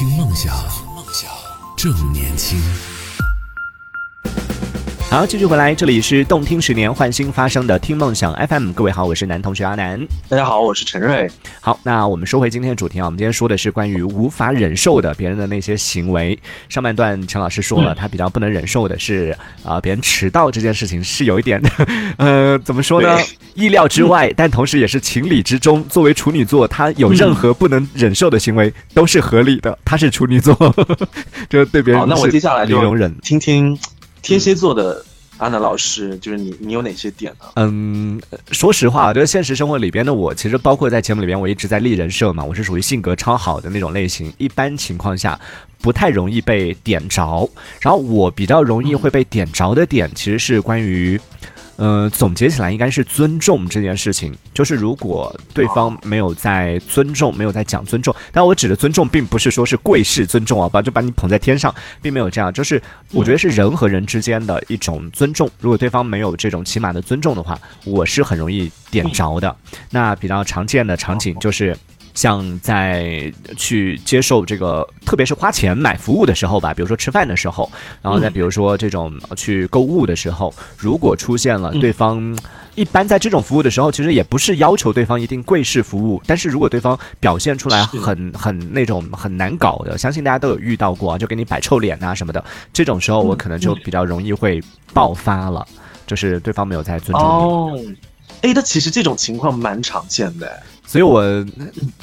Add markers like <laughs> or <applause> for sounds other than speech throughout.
听梦想，正年轻。好，继续回来，这里是动听十年换新发生的听梦想 FM。各位好，我是男同学阿南。大家好，我是陈瑞。好，那我们说回今天的主题啊，我们今天说的是关于无法忍受的别人的那些行为。上半段陈老师说了，他比较不能忍受的是啊，别人迟到这件事情是有一点，<laughs> 呃，怎么说呢？意料之外，<laughs> 但同时也是情理之中。作为处女座，他有任何不能忍受的行为都是合理的。他是处女座，<laughs> 就对别人好，那我接下来就容忍，听听。天蝎座的安娜老师，就是你，你有哪些点呢？嗯，说实话，就是现实生活里边的我，其实包括在节目里边，我一直在立人设嘛，我是属于性格超好的那种类型，一般情况下不太容易被点着。然后我比较容易会被点着的点，其实是关于。嗯，总结起来应该是尊重这件事情。就是如果对方没有在尊重，没有在讲尊重，但我指的尊重，并不是说是贵式尊重啊，把就把你捧在天上，并没有这样。就是我觉得是人和人之间的一种尊重。如果对方没有这种起码的尊重的话，我是很容易点着的。那比较常见的场景就是。像在去接受这个，特别是花钱买服务的时候吧，比如说吃饭的时候，然后再比如说这种去购物的时候，如果出现了对方，一般在这种服务的时候，其实也不是要求对方一定贵式服务，但是如果对方表现出来很很那种很难搞的，相信大家都有遇到过，啊就给你摆臭脸啊什么的，这种时候我可能就比较容易会爆发了，就是对方没有在尊重你。哎，那其实这种情况蛮常见的。所以我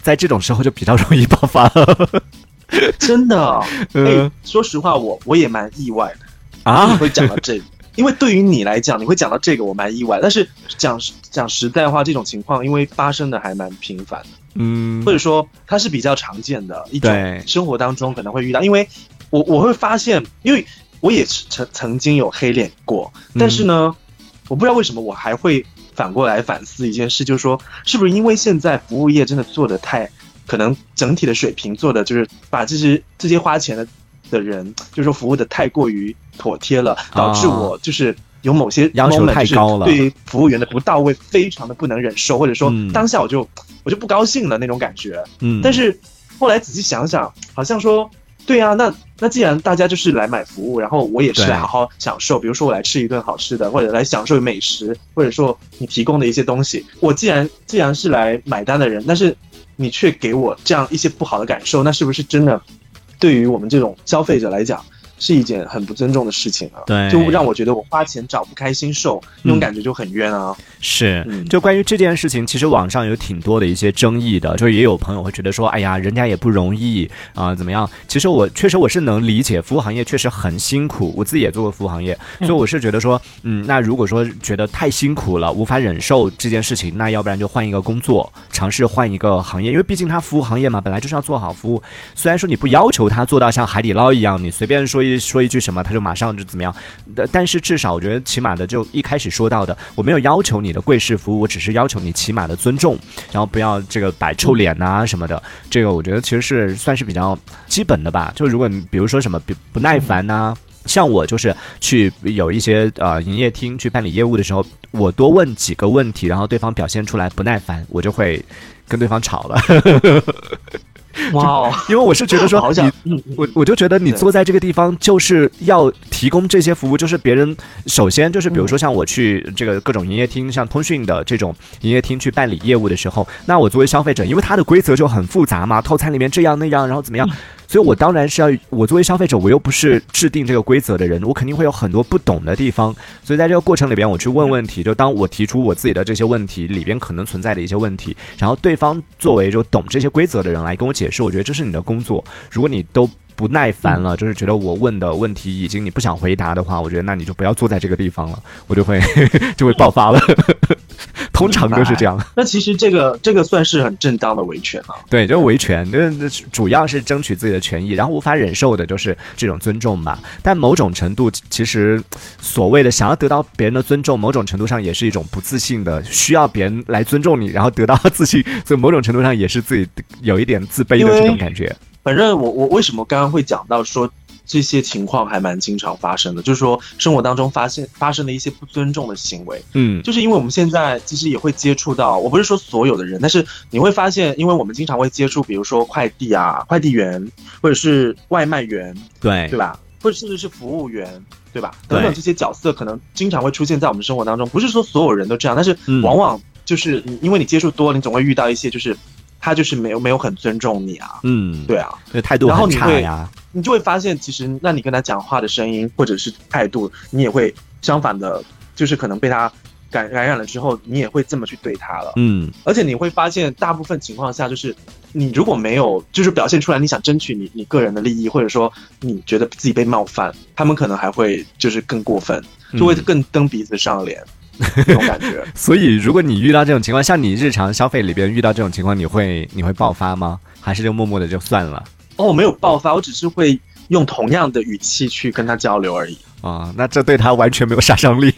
在这种时候就比较容易爆发了，<laughs> 真的。哎，说实话，我我也蛮意外的啊，会讲到这个，<laughs> 因为对于你来讲，你会讲到这个，我蛮意外。但是讲讲实在话，这种情况因为发生的还蛮频繁的，嗯，或者说它是比较常见的一种生活当中可能会遇到。因为我我会发现，因为我也曾曾经有黑脸过，但是呢，我不知道为什么我还会。反过来反思一件事，就是说，是不是因为现在服务业真的做的太，可能整体的水平做的就是把这些这些花钱的的人，就是说服务的太过于妥帖了，导致我就是有某些要求太高了，对于服务员的不到位，非常的不能忍受，或者说当下我就我就不高兴了那种感觉。嗯，但是后来仔细想想，好像说。对啊，那那既然大家就是来买服务，然后我也是来好好享受，比如说我来吃一顿好吃的，或者来享受美食，或者说你提供的一些东西，我既然既然是来买单的人，但是你却给我这样一些不好的感受，那是不是真的对于我们这种消费者来讲？是一件很不尊重的事情啊！对，就让我觉得我花钱找不开心受，那种感觉就很冤啊！是，就关于这件事情，其实网上有挺多的一些争议的，就是也有朋友会觉得说，哎呀，人家也不容易啊，怎么样？其实我确实我是能理解，服务行业确实很辛苦，我自己也做过服务行业，所以我是觉得说，嗯，那如果说觉得太辛苦了，无法忍受这件事情，那要不然就换一个工作，尝试换一个行业，因为毕竟他服务行业嘛，本来就是要做好服务。虽然说你不要求他做到像海底捞一样，你随便说。说一句什么，他就马上就怎么样？但是至少我觉得，起码的就一开始说到的，我没有要求你的贵式服务，我只是要求你起码的尊重，然后不要这个摆臭脸呐什么的。这个我觉得其实是算是比较基本的吧。<laughs> 就如果你比如说什么不不耐烦呐，像我就是去有一些呃营业厅去办理业务的时候，我多问几个问题，然后对方表现出来不耐烦，我就会跟对方吵了。<laughs> <laughs> 哇，因为我是觉得说你，我我就觉得你坐在这个地方就是要提供这些服务，就是别人首先就是比如说像我去这个各种营业厅，像通讯的这种营业厅去办理业务的时候，那我作为消费者，因为它的规则就很复杂嘛，套餐里面这样那样，然后怎么样。所以，我当然是要我作为消费者，我又不是制定这个规则的人，我肯定会有很多不懂的地方。所以，在这个过程里边，我去问问题，就当我提出我自己的这些问题里边可能存在的一些问题，然后对方作为就懂这些规则的人来跟我解释，我觉得这是你的工作。如果你都不耐烦了，就是觉得我问的问题已经你不想回答的话，我觉得那你就不要坐在这个地方了，我就会 <laughs> 就会爆发了。通常都是这样。那其实这个这个算是很正当的维权啊。对，就是维权，那主要是争取自己的权益，然后无法忍受的就是这种尊重嘛。但某种程度，其实所谓的想要得到别人的尊重，某种程度上也是一种不自信的，需要别人来尊重你，然后得到自信，所以某种程度上也是自己有一点自卑的这种感觉。反正我我为什么刚刚会讲到说这些情况还蛮经常发生的，就是说生活当中发现发生的一些不尊重的行为，嗯，就是因为我们现在其实也会接触到，我不是说所有的人，但是你会发现，因为我们经常会接触，比如说快递啊、快递员，或者是外卖员，对。对吧？或者甚至是服务员，对吧？等等这些角色可能经常会出现在我们生活当中，不是说所有人都这样，但是往往就是因为你接触多了，你总会遇到一些就是他就是没有没有很尊重你啊，嗯，对啊，这态度很差呀，你就会发现其实那你跟他讲话的声音或者是态度，你也会相反的，就是可能被他感感染了之后，你也会这么去对他了，嗯，而且你会发现大部分情况下就是。你如果没有就是表现出来，你想争取你你个人的利益，或者说你觉得自己被冒犯，他们可能还会就是更过分，就会更蹬鼻子上脸那种感觉。<laughs> 所以，如果你遇到这种情况，像你日常消费里边遇到这种情况，你会你会爆发吗？还是就默默的就算了？哦，没有爆发，我只是会用同样的语气去跟他交流而已。啊，那这对他完全没有杀伤力。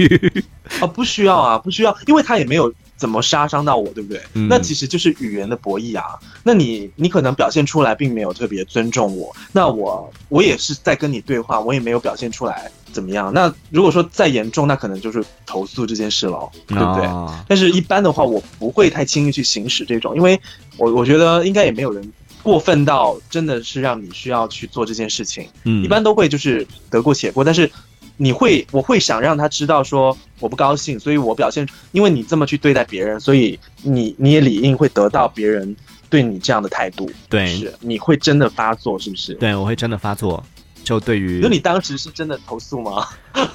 啊，<laughs> 不需要啊，不需要，因为他也没有。怎么杀伤到我，对不对？那其实就是语言的博弈啊。那你你可能表现出来并没有特别尊重我，那我我也是在跟你对话，我也没有表现出来怎么样。那如果说再严重，那可能就是投诉这件事了，对不对？但是一般的话，我不会太轻易去行使这种，因为我我觉得应该也没有人过分到真的是让你需要去做这件事情。嗯，一般都会就是得过且过，但是。你会，我会想让他知道说我不高兴，所以我表现，因为你这么去对待别人，所以你你也理应会得到别人对你这样的态度。对，是你会真的发作，是不是？对，我会真的发作。就对于，那你当时是真的投诉吗？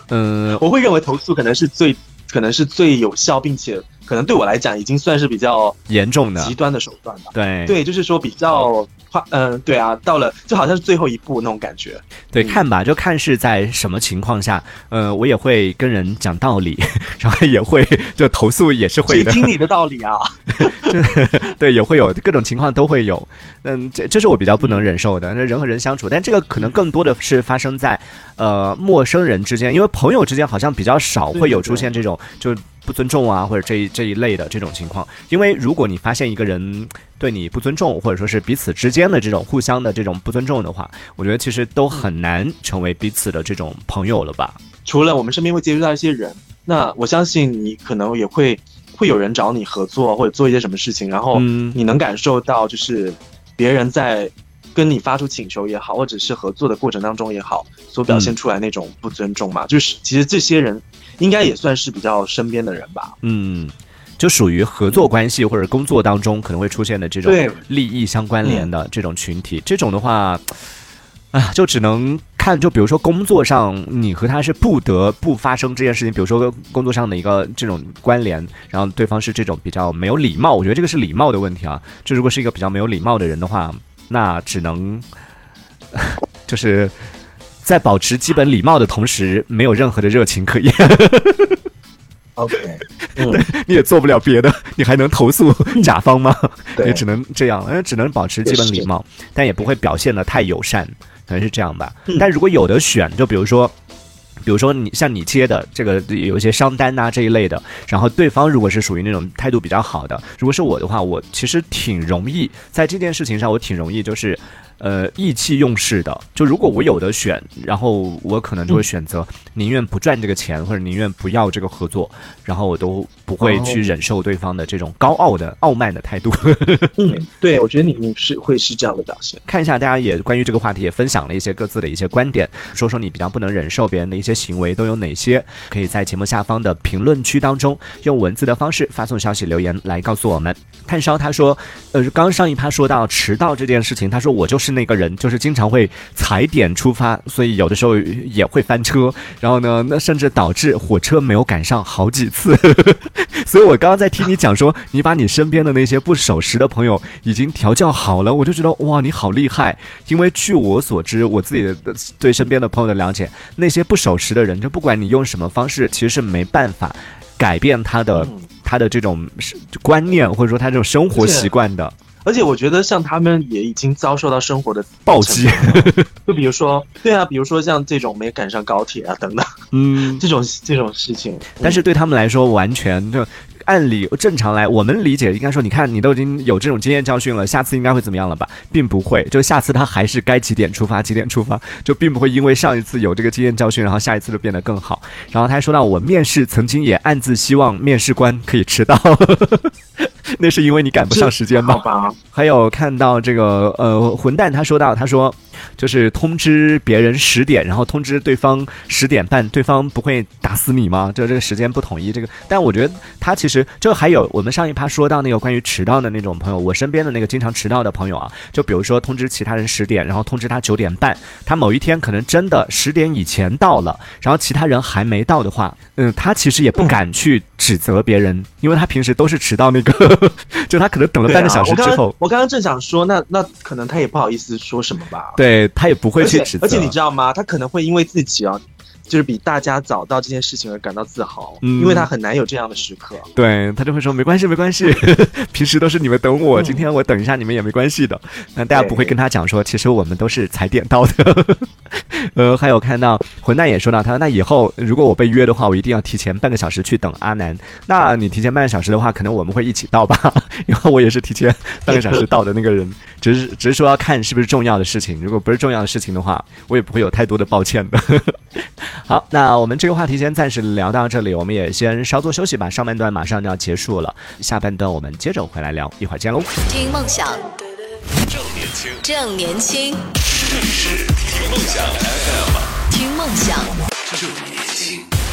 嗯，<laughs> 我会认为投诉可能是最，可能是最有效，并且。可能对我来讲，已经算是比较严重的极端的手段吧。对对，就是说比较快，嗯，对啊，到了就好像是最后一步那种感觉。对，看吧，就看是在什么情况下，呃，我也会跟人讲道理，<laughs> 然后也会就投诉，也是会的。听你的道理啊。<laughs> 对，也会有各种情况都会有。嗯，这这是我比较不能忍受的。那人和人相处，但这个可能更多的是发生在呃陌生人之间，因为朋友之间好像比较少会有出现这种就。不尊重啊，或者这一这一类的这种情况，因为如果你发现一个人对你不尊重，或者说是彼此之间的这种互相的这种不尊重的话，我觉得其实都很难成为彼此的这种朋友了吧。除了我们身边会接触到一些人，那我相信你可能也会会有人找你合作或者做一些什么事情，然后你能感受到就是别人在跟你发出请求也好，或者是合作的过程当中也好，所表现出来那种不尊重嘛，就是其实这些人。应该也算是比较身边的人吧。嗯，就属于合作关系或者工作当中可能会出现的这种利益相关联的这种群体。这种的话，啊，就只能看，就比如说工作上你和他是不得不发生这件事情，比如说工作上的一个这种关联，然后对方是这种比较没有礼貌，我觉得这个是礼貌的问题啊。就如果是一个比较没有礼貌的人的话，那只能 <laughs> 就是。在保持基本礼貌的同时，没有任何的热情可言。<laughs> OK，<laughs> 你也做不了别的，你还能投诉甲方吗？也只能这样，了，只能保持基本礼貌，但也不会表现的太友善，可能是这样吧。但如果有的选，就比如说，比如说你像你接的这个有一些商单呐这一类的，然后对方如果是属于那种态度比较好的，如果是我的话，我其实挺容易在这件事情上，我挺容易就是。呃，意气用事的，就如果我有的选，然后我可能就会选择宁愿不赚这个钱，或者宁愿不要这个合作，然后我都不会去忍受对方的这种高傲的傲慢的态度。<laughs> 嗯，对，我觉得你你是会是这样的表现。看一下大家也关于这个话题也分享了一些各自的一些观点，说说你比较不能忍受别人的一些行为都有哪些？可以在节目下方的评论区当中用文字的方式发送消息留言来告诉我们。炭烧他说，呃，刚上一趴说到迟到这件事情，他说我就是。是那个人就是经常会踩点出发，所以有的时候也会翻车，然后呢，那甚至导致火车没有赶上好几次。<laughs> 所以我刚刚在听你讲说，你把你身边的那些不守时的朋友已经调教好了，我就觉得哇，你好厉害。因为据我所知，我自己的对身边的朋友的了解，那些不守时的人，就不管你用什么方式，其实是没办法改变他的他的这种观念，或者说他这种生活习惯的。而且我觉得像他们也已经遭受到生活的暴击，就比如说，<laughs> 对啊，比如说像这种没赶上高铁啊等等，嗯，<laughs> 这种这种事情，但是对他们来说，完全就。按理正常来，我们理解应该说，你看你都已经有这种经验教训了，下次应该会怎么样了吧？并不会，就下次他还是该几点出发几点出发，就并不会因为上一次有这个经验教训，然后下一次就变得更好。然后他还说到，我面试曾经也暗自希望面试官可以迟到。<laughs> 那是因为你赶不上时间吧？还有看到这个呃混蛋，他说到，他说就是通知别人十点，然后通知对方十点半，对方不会打死你吗？就这个时间不统一，这个，但我觉得他其实就还有我们上一趴说到那个关于迟到的那种朋友，我身边的那个经常迟到的朋友啊，就比如说通知其他人十点，然后通知他九点半，他某一天可能真的十点以前到了，然后其他人还没到的话，嗯，他其实也不敢去指责别人，因为他平时都是迟到那个。<laughs> 就他可能等了半个小时之后，我刚刚正想说，那那可能他也不好意思说什么吧。对对他也不会去指责，而且你知道吗？他可能会因为自己啊。就是比大家早到这件事情而感到自豪，嗯，因为他很难有这样的时刻。对他就会说没关系没关系，<laughs> 平时都是你们等我，今天我等一下你们也没关系的。那大家不会跟他讲说，其实我们都是踩点到的。<laughs> 呃，还有看到混蛋也说到他说，那以后如果我被约的话，我一定要提前半个小时去等阿南。那你提前半个小时的话，可能我们会一起到吧？<laughs> 因为我也是提前半个小时到的那个人，只是只是说要看是不是重要的事情。如果不是重要的事情的话，我也不会有太多的抱歉的。好，那我们这个话题先暂时聊到这里，我们也先稍作休息吧。上半段马上就要结束了，下半段我们接着回来聊，一会儿见喽。听梦想，正年轻，正年轻，听梦想，听梦想，正。